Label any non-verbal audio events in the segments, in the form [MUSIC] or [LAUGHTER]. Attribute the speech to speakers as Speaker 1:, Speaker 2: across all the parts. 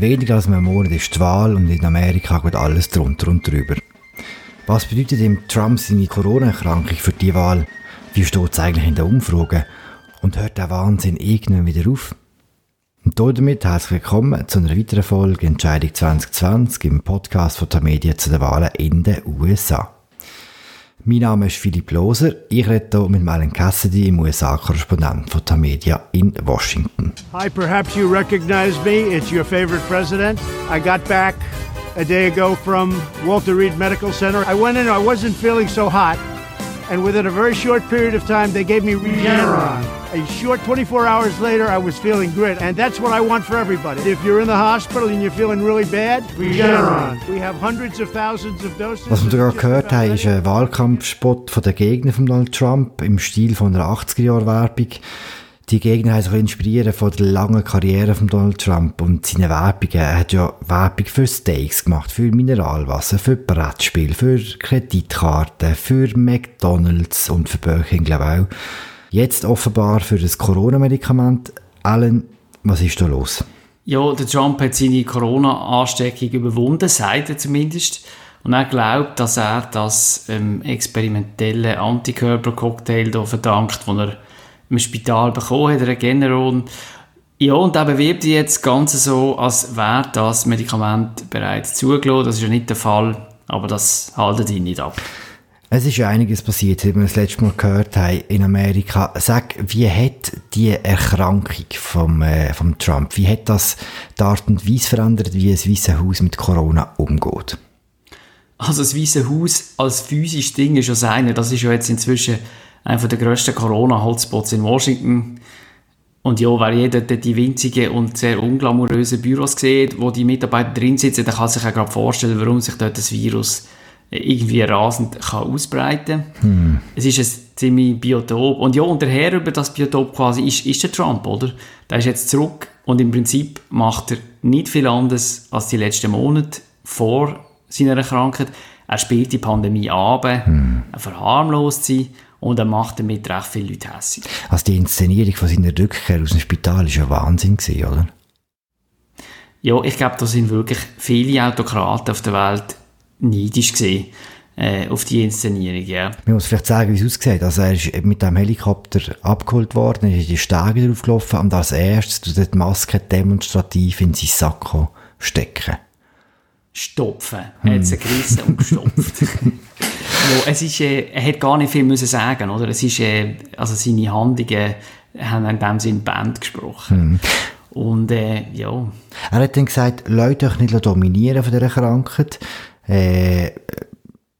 Speaker 1: Weniger als einem Monat ist die Wahl und in Amerika geht alles drunter und drüber. Was bedeutet dem Trump seine Corona-Erkrankung für die Wahl? Wie steht es eigentlich in den Umfragen? Und hört der Wahnsinn irgendwann wieder auf? Und damit herzlich willkommen zu einer weiteren Folge Entscheidung 2020 im Podcast von der Medien zu den Wahlen in den USA. Mein Name ist Philipp Loser. Ich rede hier mit Alan Cassidy, im USA-Korrespondent von Tamedia in Washington.
Speaker 2: Hi, perhaps you recognize me. It's your favorite president. I got back a day ago from Walter Reed Medical Center. I went in, I wasn't feeling so hot. And within a very short period of time, they gave me Regeneron. A short 24 hours later, I was feeling great. And that's what I want for everybody. If you're in the hospital and you're feeling really bad, Regeneron. We have hundreds of thousands of doses.
Speaker 1: Was wir gerade gehört haben, ist ein Wahlkampfspot von den Gegnern von Donald Trump im Stil von einer 80er-Jahr-Werbung. Die Gegner haben sich inspirieren von der langen Karriere von Donald Trump und seine Werbungen. Er hat ja Werbung für Steaks gemacht, für Mineralwasser, für Brettspiel, für Kreditkarten, für McDonalds und für Burger glaube ich auch. Jetzt offenbar für das Corona-Medikament. Alan, was ist da los?
Speaker 3: Ja, der Trump hat seine Corona-Ansteckung überwunden, sagt er zumindest. Und er glaubt, dass er das ähm, experimentelle Antikörpercocktail hier verdankt, das er im Spital bekommen hat, Regeneron. Ja, und er bewirbt jetzt ganz so, als wäre das Medikament bereits zugelassen. Das ist ja nicht der Fall, aber das haltet ihn nicht ab.
Speaker 1: Es ist ja einiges passiert, wie wir das letzte Mal gehört haben in Amerika. Sag, wie hat die Erkrankung vom, äh, vom Trump, wie hat das die Art und Weise verändert, wie das Weiße Haus mit Corona umgeht?
Speaker 3: Also das Weiße Haus als physisches Ding ist ja das eine. Das ist ja jetzt inzwischen einer der grössten Corona-Hotspots in Washington. Und ja, wer jeder die winzigen und sehr unglamourösen Büros sieht, wo die Mitarbeiter drin sitzen, der kann sich ja gerade vorstellen, warum sich dort das Virus irgendwie rasend kann ausbreiten kann. Hm. Es ist ein ziemlich Biotop. Und ja, und der Herr über das Biotop quasi ist, ist der Trump, oder? Der ist jetzt zurück und im Prinzip macht er nicht viel anderes als die letzten Monate vor seiner Krankheit. Er spielt die Pandemie ab, hm. er verharmlost sie und er macht damit recht viele Leute hässlich.
Speaker 1: Also die Inszenierung von seiner Rückkehr aus dem Spital war ja Wahnsinn, gewesen, oder?
Speaker 3: Ja, ich glaube, da sind wirklich viele Autokraten auf der Welt neidisch gesehen äh, auf die Inszenierung, ja.
Speaker 1: Man muss vielleicht sagen, wie es aussieht. Also er ist mit dem Helikopter abgeholt worden, ist in die Stege drauf gelaufen und als erstes tut die Maske demonstrativ in sein Sakko stecken.
Speaker 3: Stopfen. Er hat sie hm. gerissen und gestopft. [LAUGHS] ja, es ist, äh, er hat gar nicht viel müssen sagen, oder? Es ist, äh, also seine Handlungen haben in dem Sinne Band gesprochen. Hm. Und, äh, ja.
Speaker 1: Er hat dann gesagt, Leute euch nicht dominieren von dieser Krankheit äh,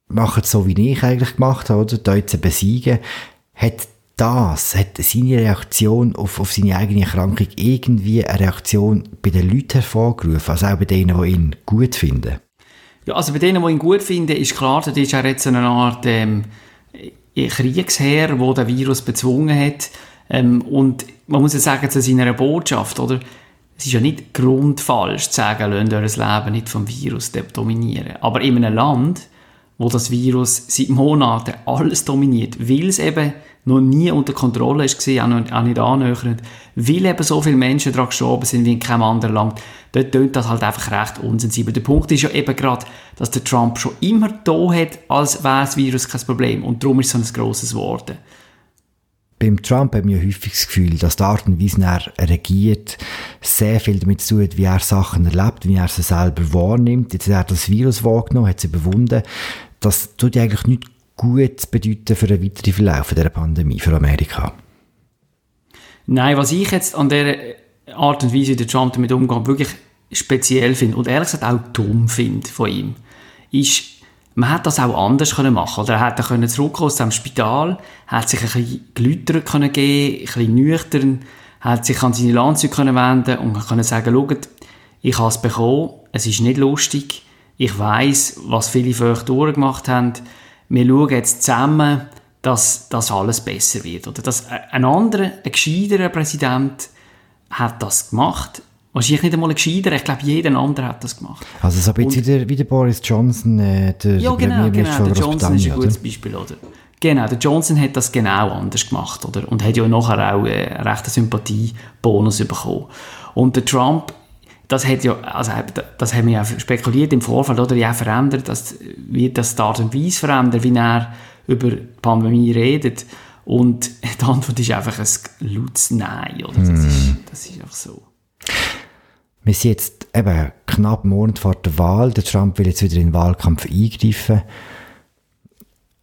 Speaker 1: machen so, wie ich eigentlich gemacht habe, oder? Deutsche besiegen. Hat das, hat seine Reaktion auf, auf seine eigene Erkrankung irgendwie eine Reaktion bei den Leuten hervorgerufen, also auch bei denen, die ihn gut finden?
Speaker 3: Ja, also bei denen, die ihn gut finden, ist klar, das ist er jetzt eine Art ähm, Kriegsherr, der den Virus bezwungen hat. Ähm, und man muss ja sagen, zu seiner Botschaft, oder? es ist ja nicht grundfalsch zu sagen, lasst euer Leben nicht vom Virus dominieren. Aber in einem Land, wo das Virus seit Monaten alles dominiert, weil es eben noch nie unter Kontrolle ist, auch nicht annähernd, weil eben so viele Menschen daran gestorben sind wie in keinem anderen Land, dort tönt das halt einfach recht unsensibel. Der Punkt ist ja eben gerade, dass der Trump schon immer da hat, als wäre das Virus kein Problem. Und darum ist es so ein grosses Wort
Speaker 1: beim Trump haben wir häufig das Gefühl, dass die Art und Weise, er regiert, sehr viel damit zu tun, wie er Sachen erlebt, wie er sie selber wahrnimmt. Jetzt hat er das Virus wahrgenommen, hat sie überwunden. Das tut ja eigentlich nicht gut bedeuten für den weiteren Verlauf dieser Pandemie für Amerika.
Speaker 3: Nein, was ich jetzt an der Art und Weise, wie der Trump damit umgeht, wirklich speziell finde und ehrlich gesagt auch dumm finde von ihm, ist, man hätte das auch anders können machen oder er hätte können zurückkommen aus dem Spital, hat sich ein bisschen gelütert können geben, ein bisschen nüchtern, hat sich an seine Landzüge können wenden und können sagen, schaut, ich habe es bekommen, es ist nicht lustig, ich weiß, was viele von euch durchgemacht haben, wir schauen jetzt zusammen, dass das alles besser wird. Oder dass ein anderer, ein gescheiterer Präsident hat das gemacht Wahrscheinlich nicht einmal ein gescheiter, ich glaube, jeder andere hat das gemacht.
Speaker 1: Also so ein bisschen wie, der, Boris Johnson, äh, der,
Speaker 3: ja, genau, genau. Der Johnson ist ein gutes Beispiel, oder? Genau, der Johnson hat das genau anders gemacht, oder? Und hat ja nachher auch äh, einen rechten Sympathiebonus bekommen. Und der Trump, das hat ja, also das haben wir ja spekuliert im Vorfeld, oder ja verändert, dass wird das die Art und Weise verändern, wie er über die Pandemie redet. Und die Antwort ist einfach ein lautes Nein, oder? Das, ist, hm. das ist einfach so.
Speaker 1: Wir sind jetzt eben knapp einen Monat vor der Wahl. Der Trump will jetzt wieder in den Wahlkampf eingreifen.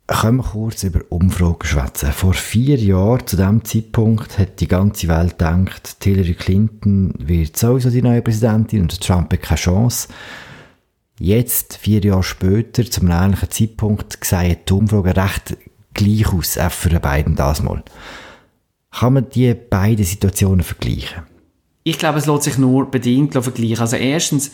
Speaker 1: Können wir kurz über Umfragen schwätzen. Vor vier Jahren, zu diesem Zeitpunkt, hat die ganze Welt gedacht, Hillary Clinton wird sowieso die neue Präsidentin und Trump hat keine Chance. Jetzt, vier Jahre später, zum ähnlichen Zeitpunkt, sehen die Umfragen recht gleich aus, auch für beiden das mal. Kann man die beiden Situationen vergleichen?
Speaker 3: Ich glaube, es lässt sich nur bedingt vergleichen. Also erstens,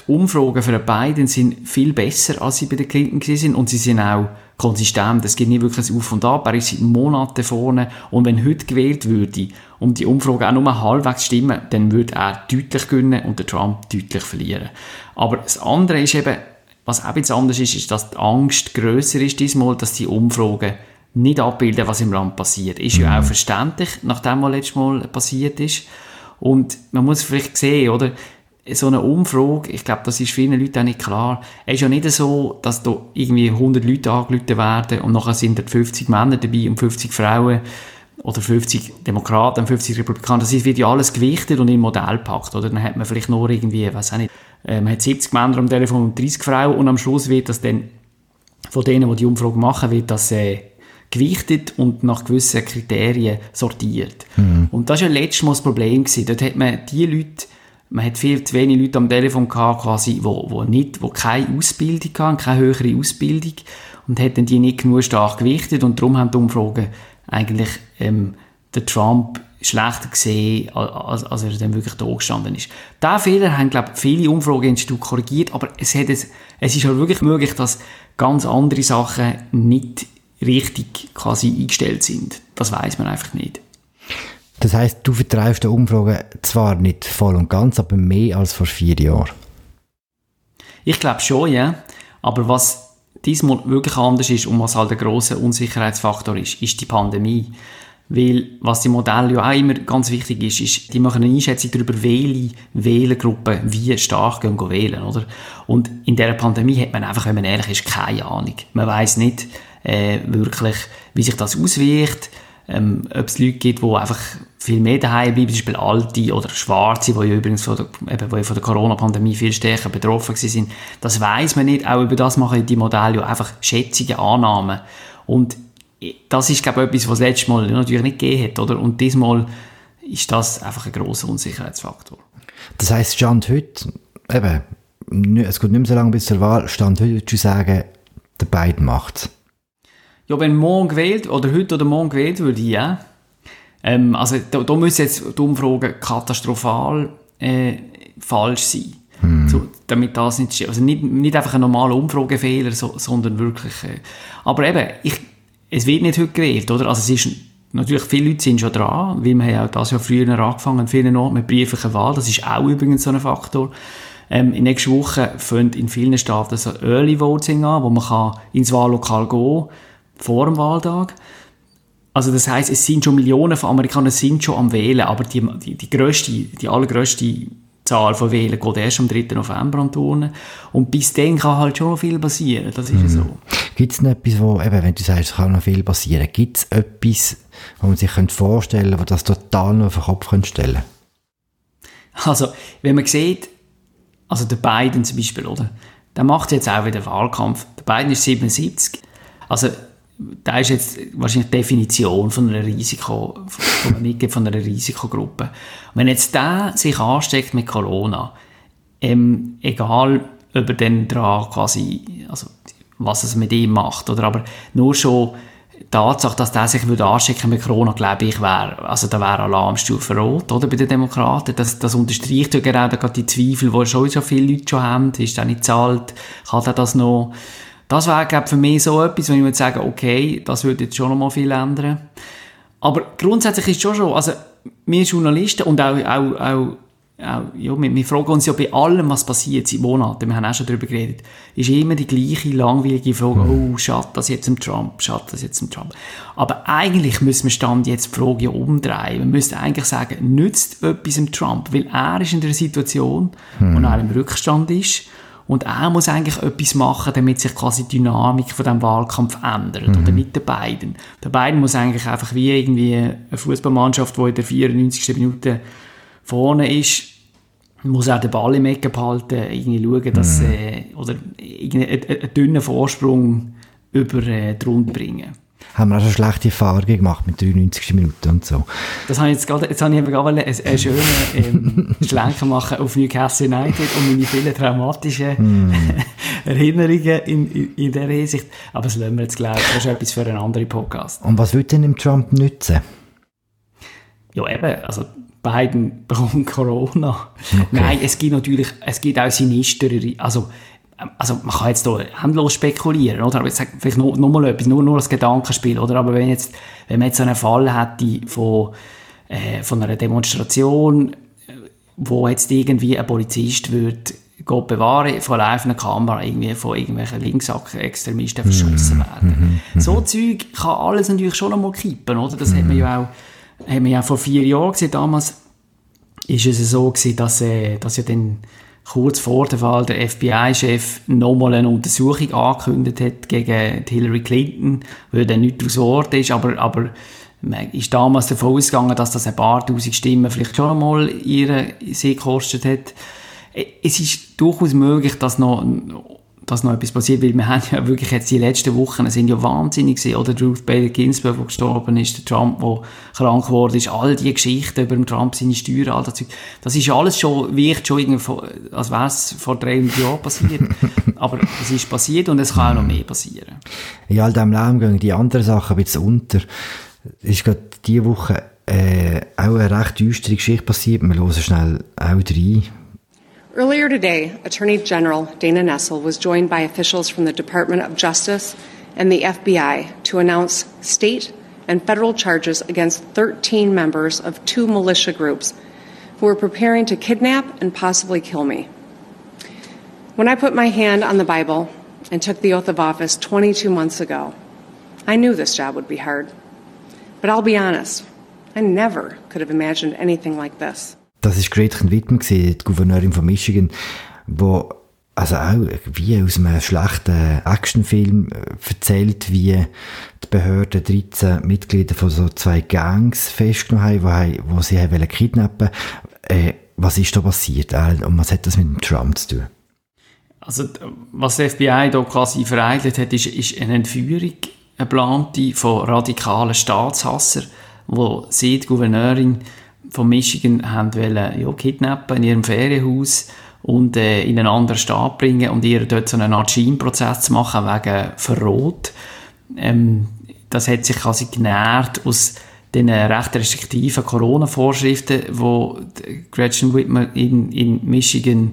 Speaker 3: die Umfragen für beiden sind viel besser, als sie bei den Clinton sind und sie sind auch konsistent. Es geht nicht wirklich Auf und Ab. Er ist seit Monaten vorne und wenn heute gewählt würde und die Umfragen auch nur halbwegs stimmen, dann würde er deutlich gewinnen und der Trump deutlich verlieren. Aber das andere ist eben, was auch jetzt anders ist, ist, dass die Angst grösser ist diesmal, dass die Umfragen nicht abbilden, was im Land passiert. Ist ja auch mhm. verständlich, nachdem was letztes Mal passiert ist. Und man muss vielleicht sehen, oder? So eine Umfrage, ich glaube, das ist vielen Leuten auch nicht klar. Es ist ja nicht so, dass da irgendwie 100 Leute angerufen werden und nachher sind da 50 Männer dabei und 50 Frauen oder 50 Demokraten und 50 Republikaner. Das wird ja alles gewichtet und in Modell gepackt, oder? Dann hat man vielleicht nur irgendwie, weiß auch nicht, äh, man hat 70 Männer am Telefon und 30 Frauen und am Schluss wird das dann von denen, die die Umfrage machen, wird das äh, gewichtet und nach gewissen Kriterien sortiert. Mhm. Und das war ja letztes Mal das Problem. Gewesen. Dort hat man die Leute, man hat viel zu wenige Leute am Telefon gehabt, quasi, wo, wo, nicht, wo keine Ausbildung hatten, keine höhere Ausbildung und hat dann die nicht genug stark gewichtet und darum haben die Umfragen eigentlich ähm, der Trump schlechter gesehen, als, als er dann wirklich da gestanden ist. Diesen Fehler haben, glaube ich, viele Umfrageinstitute korrigiert, aber es, hat es, es ist halt wirklich möglich, dass ganz andere Sachen nicht richtig quasi eingestellt sind. Das weiß man einfach nicht.
Speaker 1: Das heißt, du vertreibst die Umfragen zwar nicht voll und ganz, aber mehr als vor vier Jahren.
Speaker 3: Ich glaube schon, ja. Aber was diesmal wirklich anders ist und was halt ein grosser Unsicherheitsfaktor ist, ist die Pandemie. Weil, was die Modelle ja auch immer ganz wichtig ist, ist, die machen eine Einschätzung darüber, welche Wählergruppen wie stark gehen wählen, oder? Und in dieser Pandemie hat man einfach, wenn man ehrlich ist, keine Ahnung. Man weiß nicht, äh, wirklich, wie sich das auswirkt, ähm, ob es Leute gibt, die einfach viel mehr daheim bleiben, zum Beispiel Alte oder Schwarze, die ja übrigens von der, eben, die von der Corona-Pandemie viel stärker betroffen sind. Das weiß man nicht. Auch über das machen die Modelle ja einfach Schätzungen, Annahmen. Und das ist, glaube ich, etwas, was das letzte Mal natürlich nicht gegeben hat, oder? Und diesmal ist das einfach ein grosser Unsicherheitsfaktor.
Speaker 1: Das heisst, Stand heute, eben, es geht nicht mehr so lange bis zur Wahl, Stand heute würdest du sagen, der beiden macht
Speaker 3: Ja, wenn morgen gewählt, oder heute oder morgen gewählt würde, ja. Ähm, also da, da müssen jetzt die Umfragen katastrophal äh, falsch sein. Hm. So, damit das nicht Also nicht, nicht einfach ein normaler Umfragefehler, so, sondern wirklich... Äh, aber eben, ich, es wird nicht heute gewählt, oder? Also es ist natürlich, viele Leute sind schon dran, weil wir haben auch das Jahr früher angefangen, an vielen Orten mit brieflicher Wahl, das ist auch übrigens so ein Faktor. Ähm, in nächster Woche fängt in vielen Staaten so Early Voting an, wo man kann ins Wahllokal gehen vor dem Wahltag. Also das heißt, es sind schon Millionen von Amerikanern sind schon am Wählen, aber die, die, die grösste, die allergrößte Zahl von Wählen geht erst am 3. November an Turnen. Und bis dann kann halt schon noch viel passieren. Das ist mhm. so.
Speaker 1: Gibt es noch etwas, wo, eben, wenn du sagst, es kann noch viel passieren, gibt es etwas, wo man sich vorstellen könnte, wo das total noch auf den Kopf stellen
Speaker 3: Also, wenn man sieht, also der Biden zum Beispiel, oder? Der macht jetzt auch wieder Wahlkampf. Der Biden ist 77. Also, da ist jetzt wahrscheinlich die Definition von einer Risiko, von einem von einer Risikogruppe. Wenn jetzt der sich ansteckt mit Corona, ähm, egal ob er dann dran quasi, also was es mit ihm macht, oder aber nur schon die Tatsache, dass der sich würde anstecken mit Corona, glaube ich, wäre, also da wäre Alarmstufe rot, oder, bei den Demokraten. Das, das unterstreicht ja gerade die Zweifel, die schon so viele Leute schon haben. Ist der nicht zahlt? Kann er das noch? Das wäre, glaube für mich so etwas, wenn ich würde sagen, okay, das würde jetzt schon noch mal viel ändern. Aber grundsätzlich ist es schon so, also wir Journalisten und auch, auch, auch auch, ja, wir, wir, fragen uns ja bei allem, was passiert seit Monaten, wir haben auch schon darüber geredet, ist immer die gleiche langweilige Frage, mhm. oh, schaut das jetzt im Trump, schaut das jetzt im Trump. Aber eigentlich müssen wir Stand jetzt die Frage umdrehen. Wir müssen eigentlich sagen, nützt etwas im Trump? Weil er ist in der Situation, mhm. wo er im Rückstand ist und er muss eigentlich etwas machen, damit sich quasi die Dynamik von dem Wahlkampf ändert. Mhm. Oder nicht der beiden. Der beiden muss eigentlich einfach wie irgendwie eine Fußballmannschaft, die in der 94. Minute vorne ist, muss auch den Ball im Ecken behalten, irgendwie schauen, dass, mhm. äh, oder einen, einen dünnen Vorsprung über äh, die Runde bringen.
Speaker 1: Haben wir auch schon schlechte Erfahrungen gemacht mit 93 Minuten und so.
Speaker 3: Das habe ich jetzt gerade, jetzt habe ich eben gerade einen, einen [LAUGHS] schönen ähm, Schlenker machen auf Newcastle United und meine vielen traumatischen mm. [LAUGHS] Erinnerungen in, in, in dieser Hinsicht. Aber das lassen wir jetzt gleich. Das ist etwas für einen anderen Podcast.
Speaker 1: Und was wird denn dem Trump nützen?
Speaker 3: Ja, eben, also Biden bekommt Corona. Okay. Nein, es gibt natürlich, es gibt auch sinistere, also, also man kann jetzt hier endlos spekulieren, oder? Aber ich sage vielleicht noch, noch mal etwas, nur, nur das Gedankenspiel, oder? Aber wenn jetzt, wenn man jetzt so einen Fall hätte von, äh, von einer Demonstration, wo jetzt irgendwie ein Polizist wird Gott bewahre, von laufender Kamera irgendwie von irgendwelchen Linksextremisten verschossen werden. Mm -hmm. So Zeug kann alles natürlich schon einmal kippen, oder? Das mm -hmm. hat man ja auch haben wir ja vor vier Jahren gesehen, damals ist es so gewesen, dass, äh, dass ja dann kurz vor der Wahl der FBI-Chef nochmal eine Untersuchung angekündigt hat gegen Hillary Clinton, weil dann nicht aus Ort ist, aber, aber man ist damals davon ausgegangen, dass das ein paar tausend Stimmen vielleicht schon einmal ihre sie gekostet hat. Es ist durchaus möglich, dass noch dass noch etwas passiert, weil wir [LAUGHS] haben ja wirklich jetzt die letzten Wochen sind ja wahnsinnig gewesen, oder Ruth Bader Ginsburg, der gestorben ist, der Trump, der krank geworden ist, all die Geschichten über den Trump, seine Steuern, all das Zeug, das ist alles schon, wirkt schon irgendwie, als wäre es vor 300 Jahren passiert, [LAUGHS] aber es ist passiert und es kann auch noch mehr passieren.
Speaker 1: In all diesem Leben gehen die anderen Sachen ein bisschen unter. Es ist gerade diese Woche äh, auch eine recht düstere Geschichte passiert, wir hören schnell auch rein,
Speaker 4: Earlier today, Attorney General Dana Nessel was joined by officials from the Department of Justice and the FBI to announce state and federal charges against 13 members of two militia groups who were preparing to kidnap and possibly kill me. When I put my hand on the Bible and took the oath of office 22 months ago, I knew this job would be hard. But I'll be honest, I never could have imagined anything like this.
Speaker 1: Das ist Gretchen Wittmann, die Gouverneurin von Michigan, wo also auch wie aus einem schlechten Actionfilm äh, erzählt, wie die Behörden 13 Mitglieder von so zwei Gangs festgenommen haben, wo, wo sie haben kidnappen äh, Was ist da passiert und was hat das mit dem Trump zu tun?
Speaker 3: Also was die FBI da quasi vereitelt hat, ist, ist eine Entführung, eine geplante von radikalen Staatshassern, wo sie, die Gouverneurin, von Michigan haben wollen, ja, kidnappen in ihrem Ferienhaus und äh, in einen anderen Staat bringen und ihr dort so einen Art Scheinprozess zu machen wegen Verrot. Ähm, das hat sich quasi genährt aus den recht restriktiven Corona-Vorschriften, die Gretchen Whitmer in, in Michigan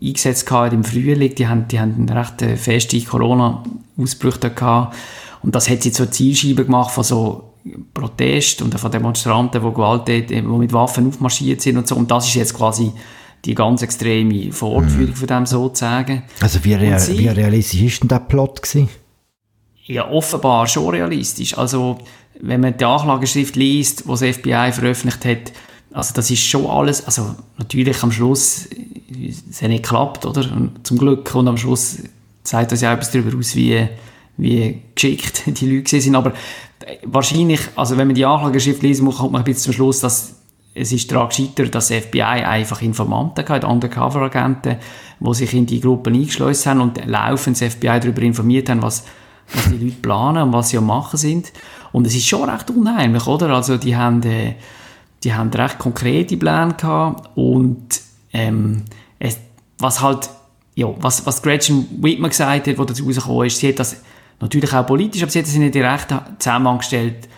Speaker 3: eingesetzt hat im Frühling. Die haben, die haben recht äh, feste Corona-Ausbrüche gehabt. Und das hat sie zur Zielscheibe gemacht von so Protest und von Demonstranten, die gewalttätig, die mit Waffen aufmarschiert sind und so. Und das ist jetzt quasi die ganz extreme Fortführung mhm. von dem sozusagen.
Speaker 1: Also wie, rea sie, wie realistisch ist denn der Plot gewesen?
Speaker 3: Ja, offenbar schon realistisch. Also wenn man die Anklageschrift liest, die das FBI veröffentlicht hat, also das ist schon alles, also natürlich am Schluss, es hat nicht geklappt, oder? Und zum Glück und am Schluss zeigt das ja etwas darüber aus, wie, wie geschickt [LAUGHS] die Leute sind. Aber wahrscheinlich, also wenn man die Anklageschrift liest, kommt man bis zum Schluss, dass es ist daran gescheitert, dass das FBI einfach Informanten hatte, Undercover-Agenten, die sich in die Gruppen eingeschleust haben und laufend das FBI darüber informiert haben, was, was die Leute planen und was sie am machen sind. Und es ist schon recht unheimlich, oder? Also die haben, äh, die haben recht konkrete Pläne gehabt und ähm, es, was halt, ja, was, was Gretchen Whitman gesagt hat, wo dazu rausgekommen ist, sie hat das natürlich auch politisch, aber sie hat es nicht direkt zusammengestellt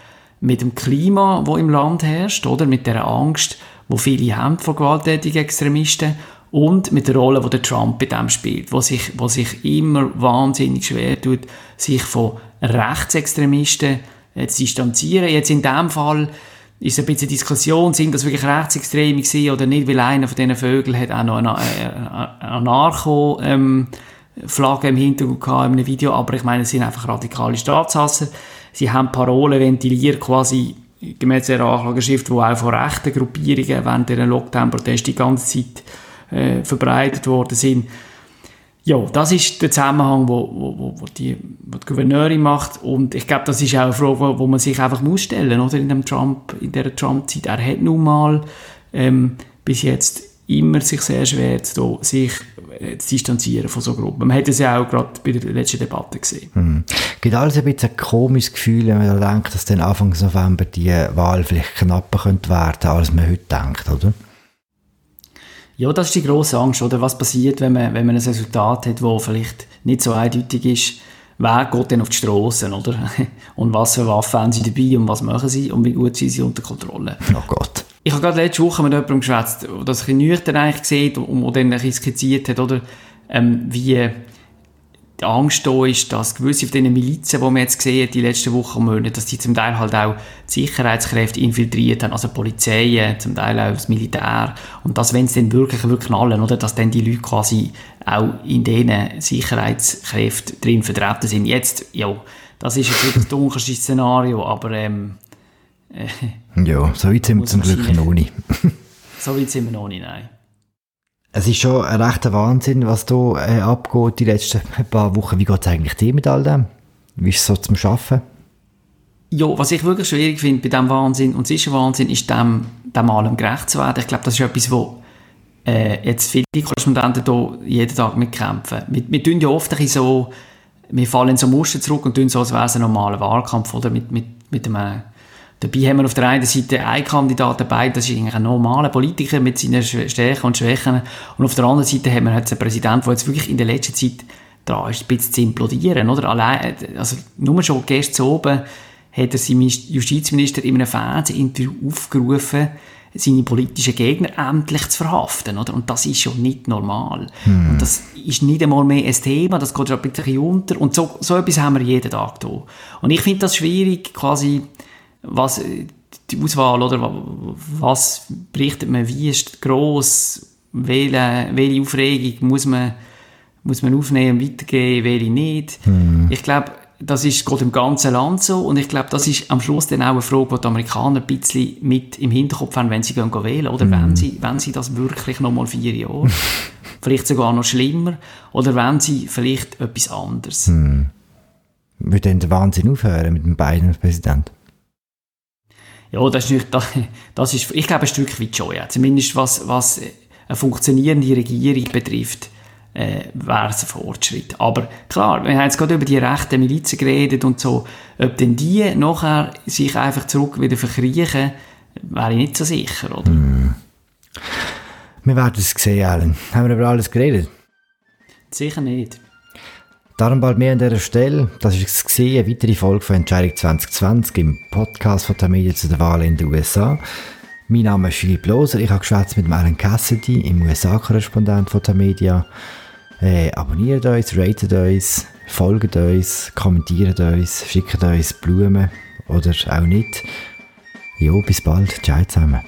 Speaker 3: mit dem Klima, wo im Land herrscht, oder mit der Angst, wo viele haben vor gewalttätigen Extremisten und mit der Rolle, wo der Trump in dem spielt, wo sich, wo sich immer wahnsinnig schwer tut, sich von Rechtsextremisten äh, zu distanzieren. Jetzt in dem Fall ist ein bisschen Diskussion, sind das wirklich Rechtsextreme oder nicht, weil einer von diesen Vögeln hat auch noch eine, eine, eine Anarcho, ähm, Flagge im Hintergrund gehabt in einem Video, aber ich meine, es sind einfach radikale Staatshasser. Sie haben Parolen ventiliert, quasi gemäß der Anklageschrift, die auch von rechten Gruppierungen während der Lockdown-Proteste die ganze Zeit äh, verbreitet worden sind. Ja, das ist der Zusammenhang, wo, wo, wo, die, wo die Gouverneurin macht. Und ich glaube, das ist auch eine Frage, wo, wo man sich einfach muss stellen oder in dem Trump, in der Trump-Zeit. Er hat nun mal ähm, bis jetzt immer sich sehr schwer, da, sich äh, zu distanzieren von so Gruppen. Man hat es ja auch gerade bei der letzten Debatte gesehen.
Speaker 1: Hm. Gibt alles ein bisschen ein komisches Gefühl, wenn man da denkt, dass dann Anfang November die Wahl vielleicht knapper könnte werden, als man heute denkt, oder?
Speaker 3: Ja, das ist die grosse Angst, oder? Was passiert, wenn man, wenn man ein Resultat hat, das vielleicht nicht so eindeutig ist? Wer geht denn auf die Straßen, oder? [LAUGHS] Und was für Waffen haben sie dabei und was machen sie und wie gut sind sie unter Kontrolle?
Speaker 1: Oh Gott.
Speaker 3: Ich habe gerade letzte Woche mit jemandem geschwätzt, der das ein nüchtern sieht und, und dann ein skizziert hat, oder? Ähm, wie die Angst da ist, dass gewisse von diesen Milizen, die man jetzt gesehen die letzten Wochen und Monate, dass die zum Teil halt auch die Sicherheitskräfte infiltriert haben, also Polizei, zum Teil auch das Militär. Und dass, wenn es dann wirklich, wirklich knallen, oder, dass dann die Leute quasi auch in diesen Sicherheitskräften drin vertreten sind. Jetzt, ja, das ist jetzt das dunkelste Szenario, aber ähm,
Speaker 1: äh, [LAUGHS] Ja, so weit sind wir zum Glück noch nicht. [LAUGHS]
Speaker 3: so weit sind wir noch nicht, nein.
Speaker 1: Es ist schon ein rechter Wahnsinn, was hier äh, abgeht die letzten paar Wochen. Wie geht es eigentlich dir mit all dem? Wie ist es so zum Arbeiten?
Speaker 3: Ja, was ich wirklich schwierig finde bei diesem Wahnsinn, und es ist ein Wahnsinn, ist dem, dem allem gerecht zu werden. Ich glaube, das ist etwas, wo äh, jetzt viele Korrespondenten hier jeden Tag mitkämpfen. Wir, wir tun ja oft ein so, wir fallen in so Muster zurück und tun so, als wäre es ein normaler Wahlkampf, oder? Mit, mit, mit einem Dabei haben wir auf der einen Seite einen Kandidaten dabei, das ist eigentlich ein normaler Politiker mit seinen Stärken und Schwächen. Und auf der anderen Seite haben wir jetzt einen Präsidenten, der jetzt wirklich in der letzten Zeit dran ist, ein bisschen zu implodieren, oder? Allein, also nur schon gestern oben hat er seinen Justizminister in einem Fernsehinterview aufgerufen, seine politischen Gegner endlich zu verhaften, oder? Und das ist schon nicht normal. Hm. Und das ist nicht einmal mehr ein Thema, das geht schon ein bisschen unter. Und so, so etwas haben wir jeden Tag da. Und ich finde das schwierig, quasi, was die Auswahl oder was berichtet man, wie ist gross, welche, welche Aufregung muss man, muss man aufnehmen und weitergeben, welche nicht. Mhm. Ich glaube, das ist geht im ganzen Land so und ich glaube, das ist am Schluss dann auch eine Frage, die die Amerikaner ein bisschen mit im Hinterkopf haben, wenn sie gehen, wählen oder mhm. wenn, sie, wenn sie das wirklich noch mal vier Jahre, [LAUGHS] vielleicht sogar noch schlimmer oder wenn sie vielleicht etwas anderes.
Speaker 1: Mhm. Würde dann der Wahnsinn aufhören mit dem beiden Präsidenten?
Speaker 3: Ja, das ist, das, das ist ich glaube, ein Stück weit schon, ja. Zumindest was, was eine funktionierende Regierung betrifft, äh, wäre es ein Fortschritt. Aber klar, wir haben jetzt gerade über die rechten Milizen geredet und so, ob denn die nachher sich einfach zurück wieder verkriechen, wäre ich nicht so sicher, oder? Mm.
Speaker 1: Wir werden es sehen, Alan. Haben wir über alles geredet?
Speaker 3: Sicher nicht.
Speaker 1: Darum bald mehr an dieser Stelle. Das ist gesehen, eine weitere Folge von Entscheidung 2020 im Podcast von der Medien zu der Wahl in den USA. Mein Name ist Philipp Loser. Ich habe geschwätzt mit Alan Cassidy, im USA-Korrespondent von der Media. Äh, abonniert uns, ratet uns, folgt uns, kommentiert uns, schickt uns Blumen oder auch nicht. Jo, bis bald. Ciao zusammen.